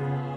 Amen.